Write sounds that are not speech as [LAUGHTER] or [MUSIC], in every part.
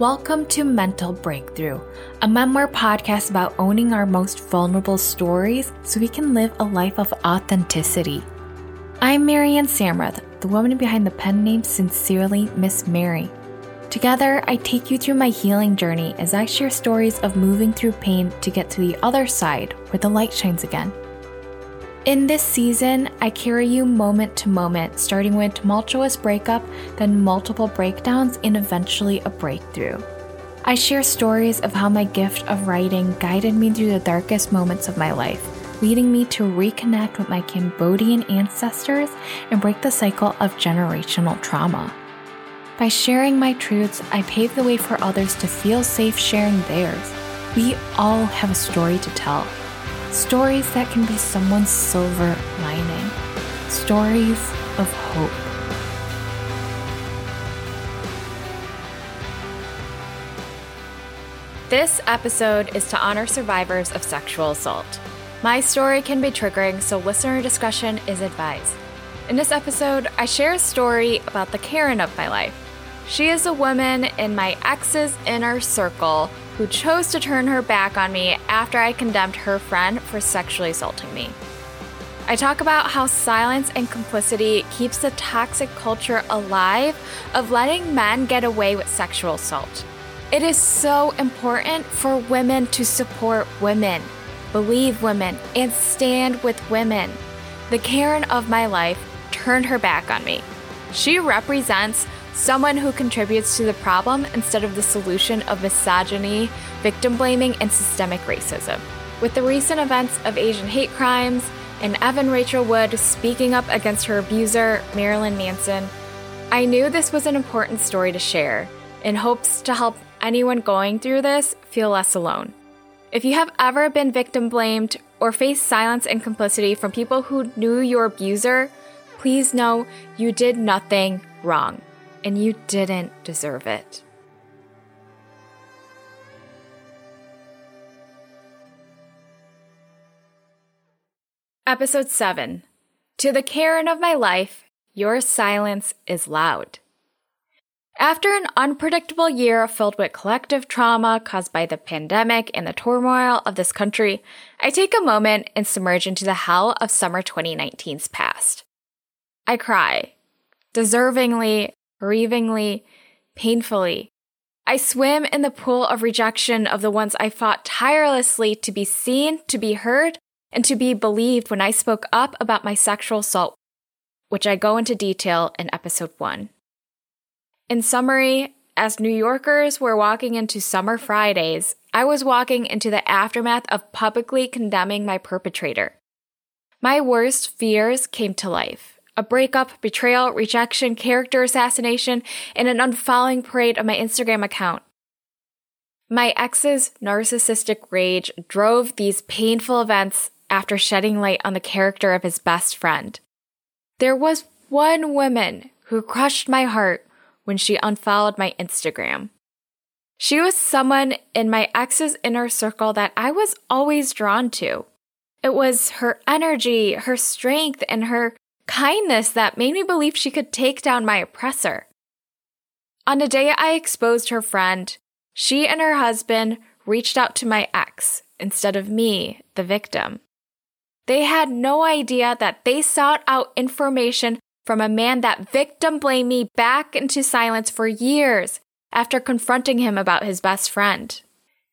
Welcome to Mental Breakthrough, a memoir podcast about owning our most vulnerable stories so we can live a life of authenticity. I'm Marianne Samrath, the woman behind the pen name Sincerely Miss Mary. Together, I take you through my healing journey as I share stories of moving through pain to get to the other side where the light shines again. In this season, I carry you moment to moment, starting with tumultuous breakup, then multiple breakdowns, and eventually a breakthrough. I share stories of how my gift of writing guided me through the darkest moments of my life, leading me to reconnect with my Cambodian ancestors and break the cycle of generational trauma. By sharing my truths, I pave the way for others to feel safe sharing theirs. We all have a story to tell Stories that can be someone's silver lining. Stories of hope. This episode is to honor survivors of sexual assault. My story can be triggering, so listener discretion is advised. In this episode, I share a story about the Karen of my life. She is a woman in my ex's inner circle who chose to turn her back on me after I condemned her friend for sexually assaulting me. I talk about how silence and complicity keeps the toxic culture alive of letting men get away with sexual assault. It is so important for women to support women, believe women, and stand with women. The Karen of my life turned her back on me. She represents someone who contributes to the problem instead of the solution of misogyny, victim blaming, and systemic racism. With the recent events of Asian hate crimes and Evan Rachel Wood speaking up against her abuser, Marilyn Manson, I knew this was an important story to share in hopes to help anyone going through this feel less alone. If you have ever been victim blamed or faced silence and complicity from people who knew your abuser, please know you did nothing wrong and you didn't deserve it. Episode 7 To the Karen of my life, your silence is loud. After an unpredictable year filled with collective trauma caused by the pandemic and the turmoil of this country, I take a moment and submerge into the hell of summer 2019's past. I cry, deservingly grievingly, painfully. I swim in the pool of rejection of the ones I fought tirelessly to be seen, to be heard, and to be believed when I spoke up about my sexual assault, which I go into detail in episode 1. In summary, as New Yorkers were walking into Summer Fridays, I was walking into the aftermath of publicly condemning my perpetrator. My worst fears came to life a breakup, betrayal, rejection, character assassination, and an unfollowing parade of my Instagram account. My ex's narcissistic rage drove these painful events after shedding light on the character of his best friend. There was one woman who crushed my heart when she unfollowed my Instagram. She was someone in my ex's inner circle that I was always drawn to. It was her energy, her strength, and her kindness that made me believe she could take down my oppressor. On the day I exposed her friend, she and her husband reached out to my ex instead of me, the victim. They had no idea that they sought out information from a man that victim blamed me back into silence for years after confronting him about his best friend.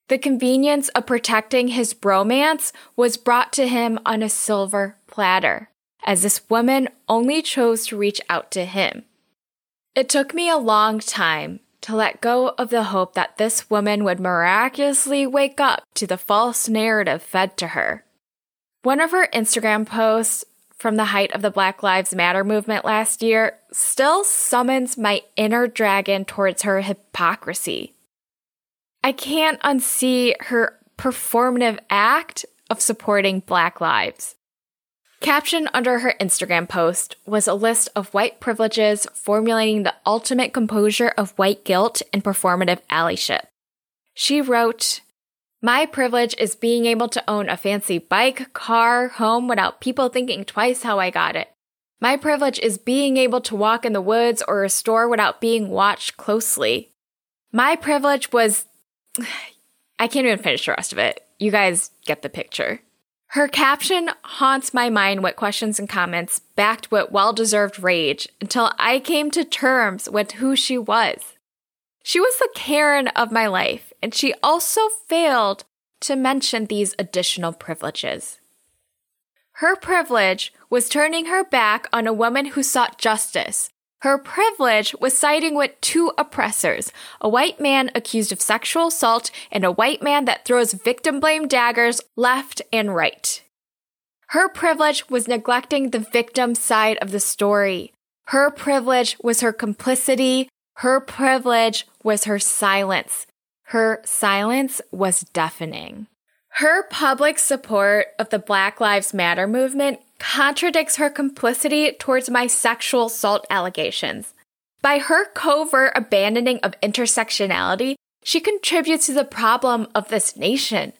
The convenience of protecting his bromance was brought to him on a silver platter as this woman only chose to reach out to him. It took me a long time to let go of the hope that this woman would miraculously wake up to the false narrative fed to her. One of her Instagram posts from the height of the Black Lives Matter movement last year still summons my inner dragon towards her hypocrisy. I can't unsee her performative act of supporting Black lives. Caption under her Instagram post was a list of white privileges formulating the ultimate composure of white guilt and performative allyship. She wrote, My privilege is being able to own a fancy bike, car, home without people thinking twice how I got it. My privilege is being able to walk in the woods or a store without being watched closely. My privilege was. [SIGHS] I can't even finish the rest of it. You guys get the picture. Her caption haunts my mind with questions and comments backed with well deserved rage until I came to terms with who she was. She was the Karen of my life, and she also failed to mention these additional privileges. Her privilege was turning her back on a woman who sought justice. Her privilege was siding with two oppressors, a white man accused of sexual assault and a white man that throws victim blame daggers left and right. Her privilege was neglecting the victim side of the story. Her privilege was her complicity. Her privilege was her silence. Her silence was deafening. Her public support of the Black Lives Matter movement contradicts her complicity towards my sexual assault allegations. By her covert abandoning of intersectionality, she contributes to the problem of this nation.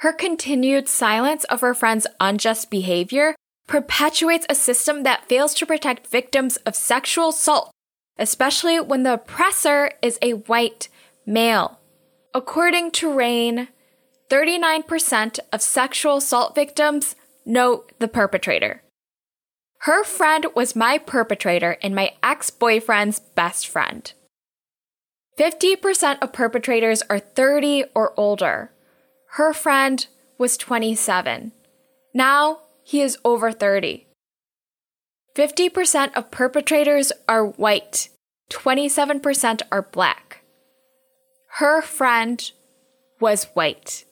Her continued silence of her friend's unjust behavior perpetuates a system that fails to protect victims of sexual assault, especially when the oppressor is a white male. According to RAINN, 39% of sexual assault victims know the perpetrator. Her friend was my perpetrator and my ex boyfriend's best friend. 50% of perpetrators are 30 or older. Her friend was 27. Now he is over 30. 50% of perpetrators are white, 27% are black. Her friend was white.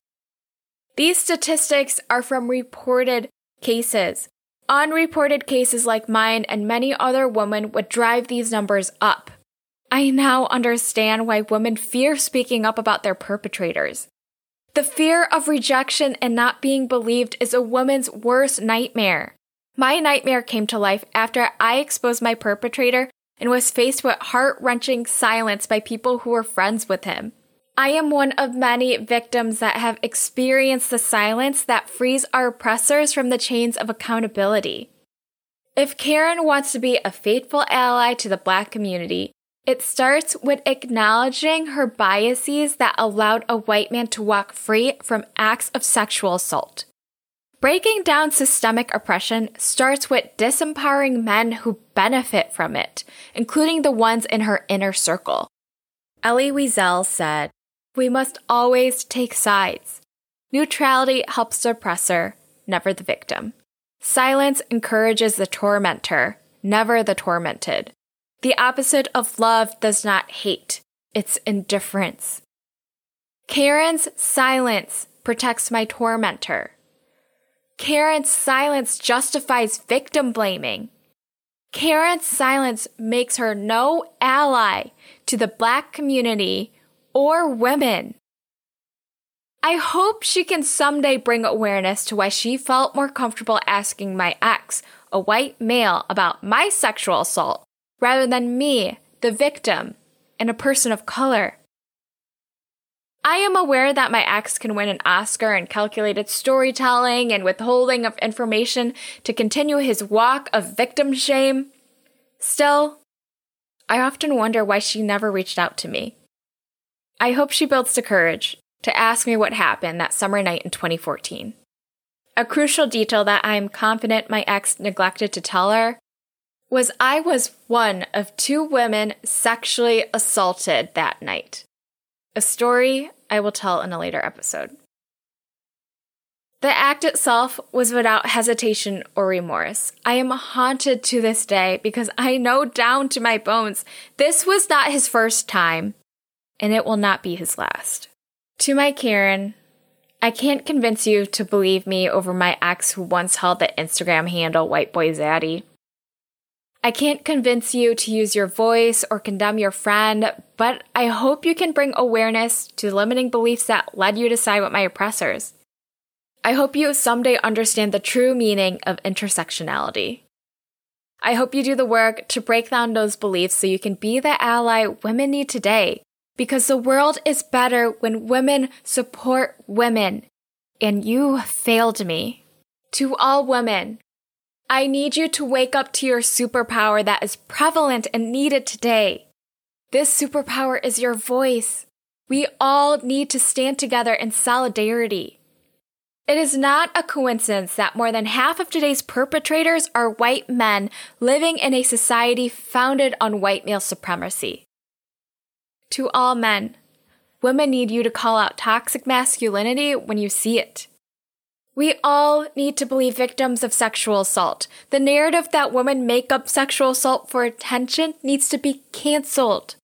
These statistics are from reported cases. Unreported cases like mine and many other women would drive these numbers up. I now understand why women fear speaking up about their perpetrators. The fear of rejection and not being believed is a woman's worst nightmare. My nightmare came to life after I exposed my perpetrator and was faced with heart wrenching silence by people who were friends with him. I am one of many victims that have experienced the silence that frees our oppressors from the chains of accountability. If Karen wants to be a faithful ally to the Black community, it starts with acknowledging her biases that allowed a white man to walk free from acts of sexual assault. Breaking down systemic oppression starts with disempowering men who benefit from it, including the ones in her inner circle. Elie Wiesel said, we must always take sides. Neutrality helps the oppressor, never the victim. Silence encourages the tormentor, never the tormented. The opposite of love does not hate, it's indifference. Karen's silence protects my tormentor. Karen's silence justifies victim blaming. Karen's silence makes her no ally to the black community or women. I hope she can someday bring awareness to why she felt more comfortable asking my ex, a white male, about my sexual assault rather than me, the victim, and a person of color. I am aware that my ex can win an Oscar in calculated storytelling and withholding of information to continue his walk of victim shame. Still, I often wonder why she never reached out to me. I hope she builds the courage to ask me what happened that summer night in 2014. A crucial detail that I'm confident my ex neglected to tell her was I was one of two women sexually assaulted that night. A story I will tell in a later episode. The act itself was without hesitation or remorse. I am haunted to this day because I know down to my bones this was not his first time and it will not be his last. To my Karen, I can't convince you to believe me over my ex who once held the Instagram handle White Boy Zaddy. I can't convince you to use your voice or condemn your friend, but I hope you can bring awareness to the limiting beliefs that led you to side with my oppressors. I hope you someday understand the true meaning of intersectionality. I hope you do the work to break down those beliefs so you can be the ally women need today because the world is better when women support women. And you failed me. To all women, I need you to wake up to your superpower that is prevalent and needed today. This superpower is your voice. We all need to stand together in solidarity. It is not a coincidence that more than half of today's perpetrators are white men living in a society founded on white male supremacy. To all men, women need you to call out toxic masculinity when you see it. We all need to believe victims of sexual assault. The narrative that women make up sexual assault for attention needs to be canceled.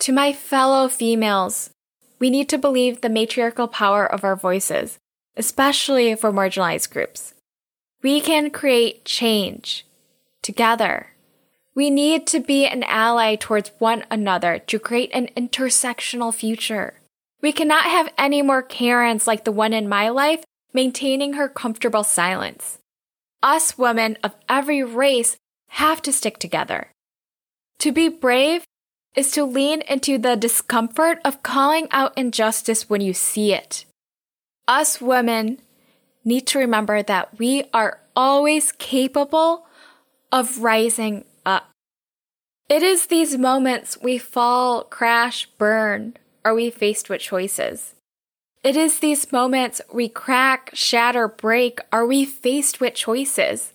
To my fellow females, we need to believe the matriarchal power of our voices, especially for marginalized groups. We can create change together. We need to be an ally towards one another to create an intersectional future. We cannot have any more Karens like the one in my life maintaining her comfortable silence. Us women of every race have to stick together. To be brave is to lean into the discomfort of calling out injustice when you see it. Us women need to remember that we are always capable of rising. It is these moments we fall, crash, burn, are we faced with choices. It is these moments we crack, shatter, break, are we faced with choices.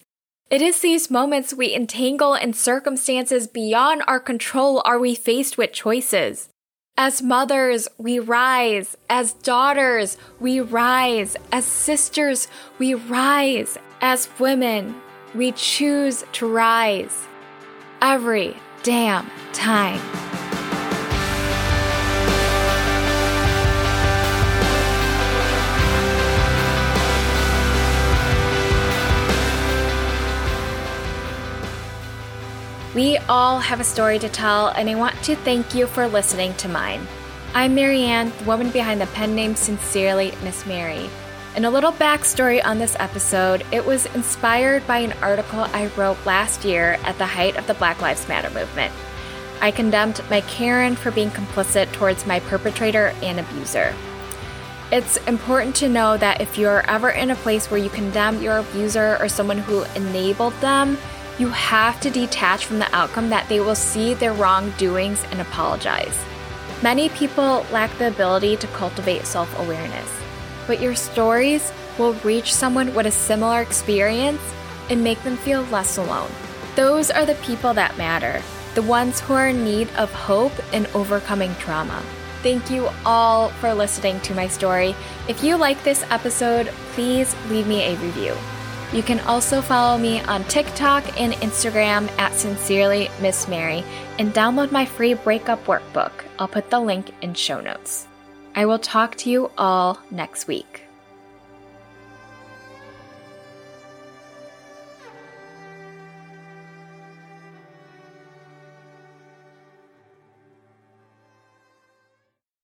It is these moments we entangle in circumstances beyond our control are we faced with choices. As mothers, we rise. As daughters, we rise. As sisters, we rise. As women, we choose to rise. Every damn time. We all have a story to tell, and I want to thank you for listening to mine. I'm Marianne, the woman behind the pen name Sincerely Miss Mary. And a little backstory on this episode it was inspired by an article I wrote last year at the height of the Black Lives Matter movement. I condemned my Karen for being complicit towards my perpetrator and abuser. It's important to know that if you're ever in a place where you condemn your abuser or someone who enabled them, you have to detach from the outcome that they will see their wrongdoings and apologize. Many people lack the ability to cultivate self awareness, but your stories will reach someone with a similar experience and make them feel less alone. Those are the people that matter, the ones who are in need of hope and overcoming trauma. Thank you all for listening to my story. If you like this episode, please leave me a review. You can also follow me on TikTok and Instagram at Sincerely Miss Mary and download my free breakup workbook. I'll put the link in show notes. I will talk to you all next week.